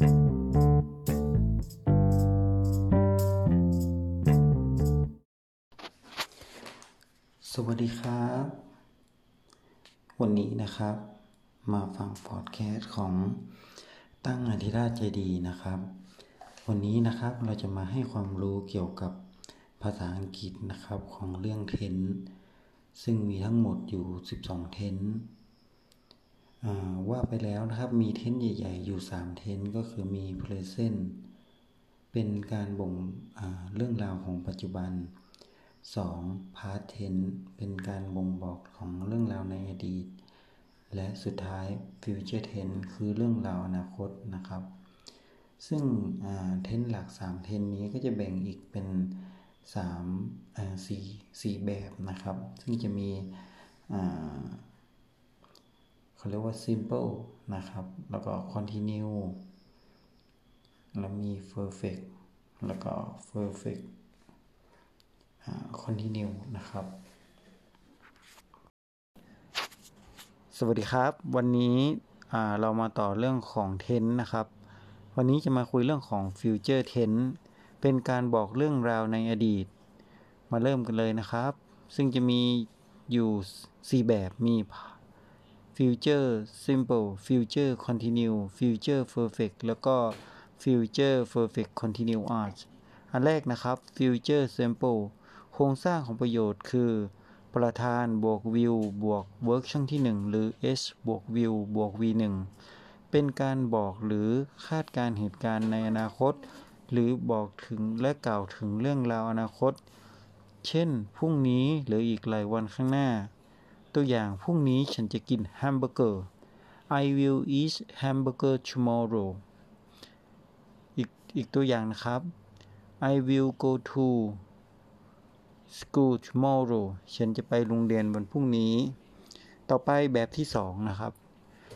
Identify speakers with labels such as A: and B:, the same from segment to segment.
A: สวัสดีครับ วันนี้นะครับ มาฟังพอดแคสต์ของตั้งอธิราชเจดีนะครับ วันนี้นะครับเราจะมาให้ความรู้เกี่ยวกับภาษาอังกฤษนะครับของเรื่องเทนซึ่งมีทั้งหมดอยู่ 12 เทน ว่าไปแล้วนะครับมีเทนใหญ่ ๆ อยู่ 3 เทนก็คือมี present เป็นการบ่งเรื่องราวของปัจจุบัน 2. past tense เป็นการบ่งบอกของเรื่องราวในอดีต และสุดท้าย future tense คือเรื่องราวอนาคตนะครับ ซึ่งเทนหลัก 3 เทนนี้ก็จะแบ่งอีกเป็น3 4 4แบบนะครับ ซึ่งจะมี เขาเรียกว่า simple นะครับ แล้วก็ continue แล้วมี perfect แล้วก็ perfect continue นะครับ สวัสดีครับ วันนี้เรามาต่อเรื่องของ tense นะครับ วันนี้จะมาคุยเรื่องของ future tense เป็นการบอกเรื่องราวในอดีต มาเริ่มกันเลยนะครับ ซึ่งจะมีอยู่ 4 แบบมี future simple future continue future perfect แล้วก็ future perfect continuous อันแรกนะครับ future simple โครงสร้างของประโยชน์คือ ประธานบวกวิวบวก work ช่องที่ 1 หรือ h บวกวิวบวก v 1เป็นการบอกหรือคาดการเหตุการณ์ในอนาคต หรือบอกถึงและกล่าวถึงเรื่องราวอนาคต เช่น พรุ่งนี้หรืออีกหลายวันข้างหน้า ตัวอย่างพรุ่งนี้ฉันจะกินแฮมเบอร์เกอร์ I will eat hamburger tomorrow อีกอีกตัวอย่างนะครับ I will go to school tomorrow ฉันจะไปโรงเรียนวันพรุ่งนี้ ต่อไปแบบที่สองนะครับ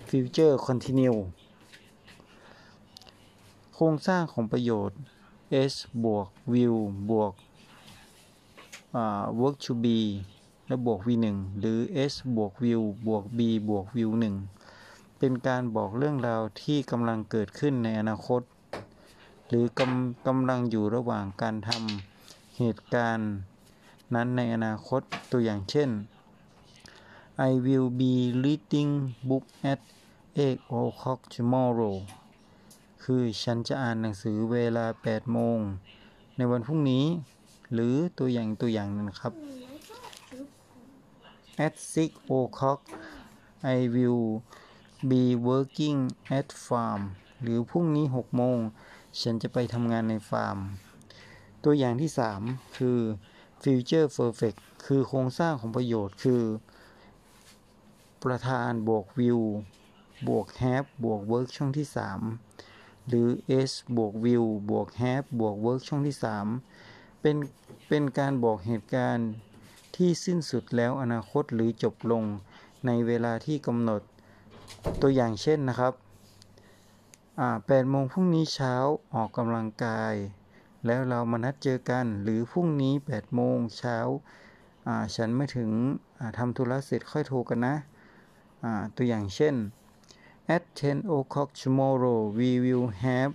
A: future continue โครงสร้างของประโยชน์ s บวก will บวก work to be และบวก v 1 หรือ s บวก will บวก b บวก will 1เป็นการบอกเรื่องราวที่กำลังเกิดขึ้นในอนาคต หรือกำกำลังอยู่ระหว่างการทำเหตุการณ์ นั้นในอนาคตตัวอย่างเช่น I will be reading book at 8 o'clock tomorrow คือฉันจะอ่านหนังสือเวลา 8 โมง ในวันพรุ่งนี้ หรือตัวอย่างตัวอย่างนึงครับ at 6 o'clock I will be working at farm หรือพรุ่งนี้6โมง ฉันจะไปทำงานในฟาร์ม ตัวอย่างที่3คือ future perfect คือโครงสร้างของประโยชน์คือ ประธานบวก will บวก have บวก work ช่องที่3หรือ s บวก will บวก have บวก work ช่องที่3เป็นเป็นการบอกเหตุการณ์ ที่สิ้นสุดแล้วอนาคตหรือจบลงในเวลาที่กำหนดตัวอย่างเช่นนะครับอ่า8โมงพรุ่งนี้เช้าออกกำลังกาย แล้วเรามานัดเจอกันหรือพรุ่งนี้8โมงเช้าฉันไม่ถึงทำธุระเสร็จค่อยโทรกันนะตัวอย่างเช่น at 10 o'clock tomorrow we will have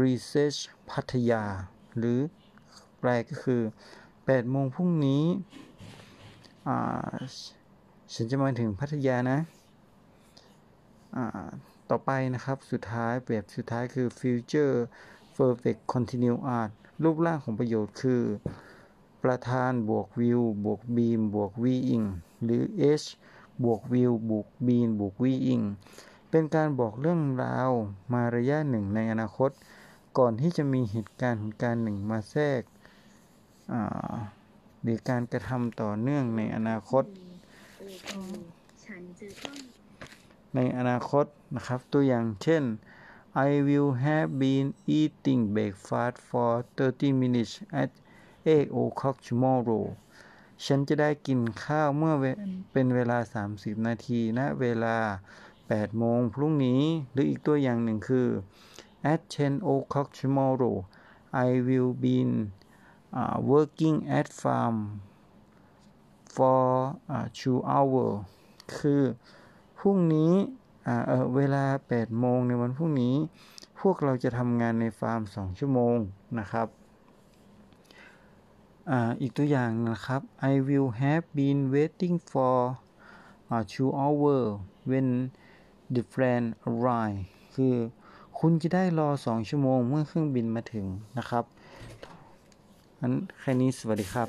A: research พัทยา หรือแปลก็คือ 8โมงพรุ่งนี้ฉันจะมาถึงพัทยานะ ต่อไปนะครับ สุดท้ายแบบสุดท้ายคือ future perfect continuous รูปร่างของประโยชน์คือ ประธานบวกวิวบวกบีมบวกวีอิงหรือ h บวกวิวบวกบีนบวกวีอิงเป็นการบอกเรื่องราวมาระยะหนึ่งในอนาคต ก่อนที่จะมีเหตุการณ์การหนึ่งมาแทรก หรือการกระทำต่อเนื่องในอนาคต ในอนาคตนะครับ ตัวอย่างเช่น I will have been eating breakfast for 30 minutes at 8 o'clock tomorrow ฉันจะได้กินข้าวเมื่อเป็นเวลา 30 นาทีณนะเวลา 8 โมงพรุ่งนี้ หรืออีกตัวอย่างหนึ่งคือ at 10 o'clock tomorrow I will be uh, working at farm for uh, two hour คือพรุ่งนี้เวลา 8 โมงในวันพรุ่งนี้ พวกเราจะทำงานในฟาร์ม 2 ชั่วโมงนะครับออีกตัวอย่างนะครับ I will have been waiting for uh, two hours when the plane arrive คือคุณจะได้รอ 2 ชั่วโมงเมื่อเครื่องบินมาถึงนะครับ อันแค่นี้สวัสดีครับ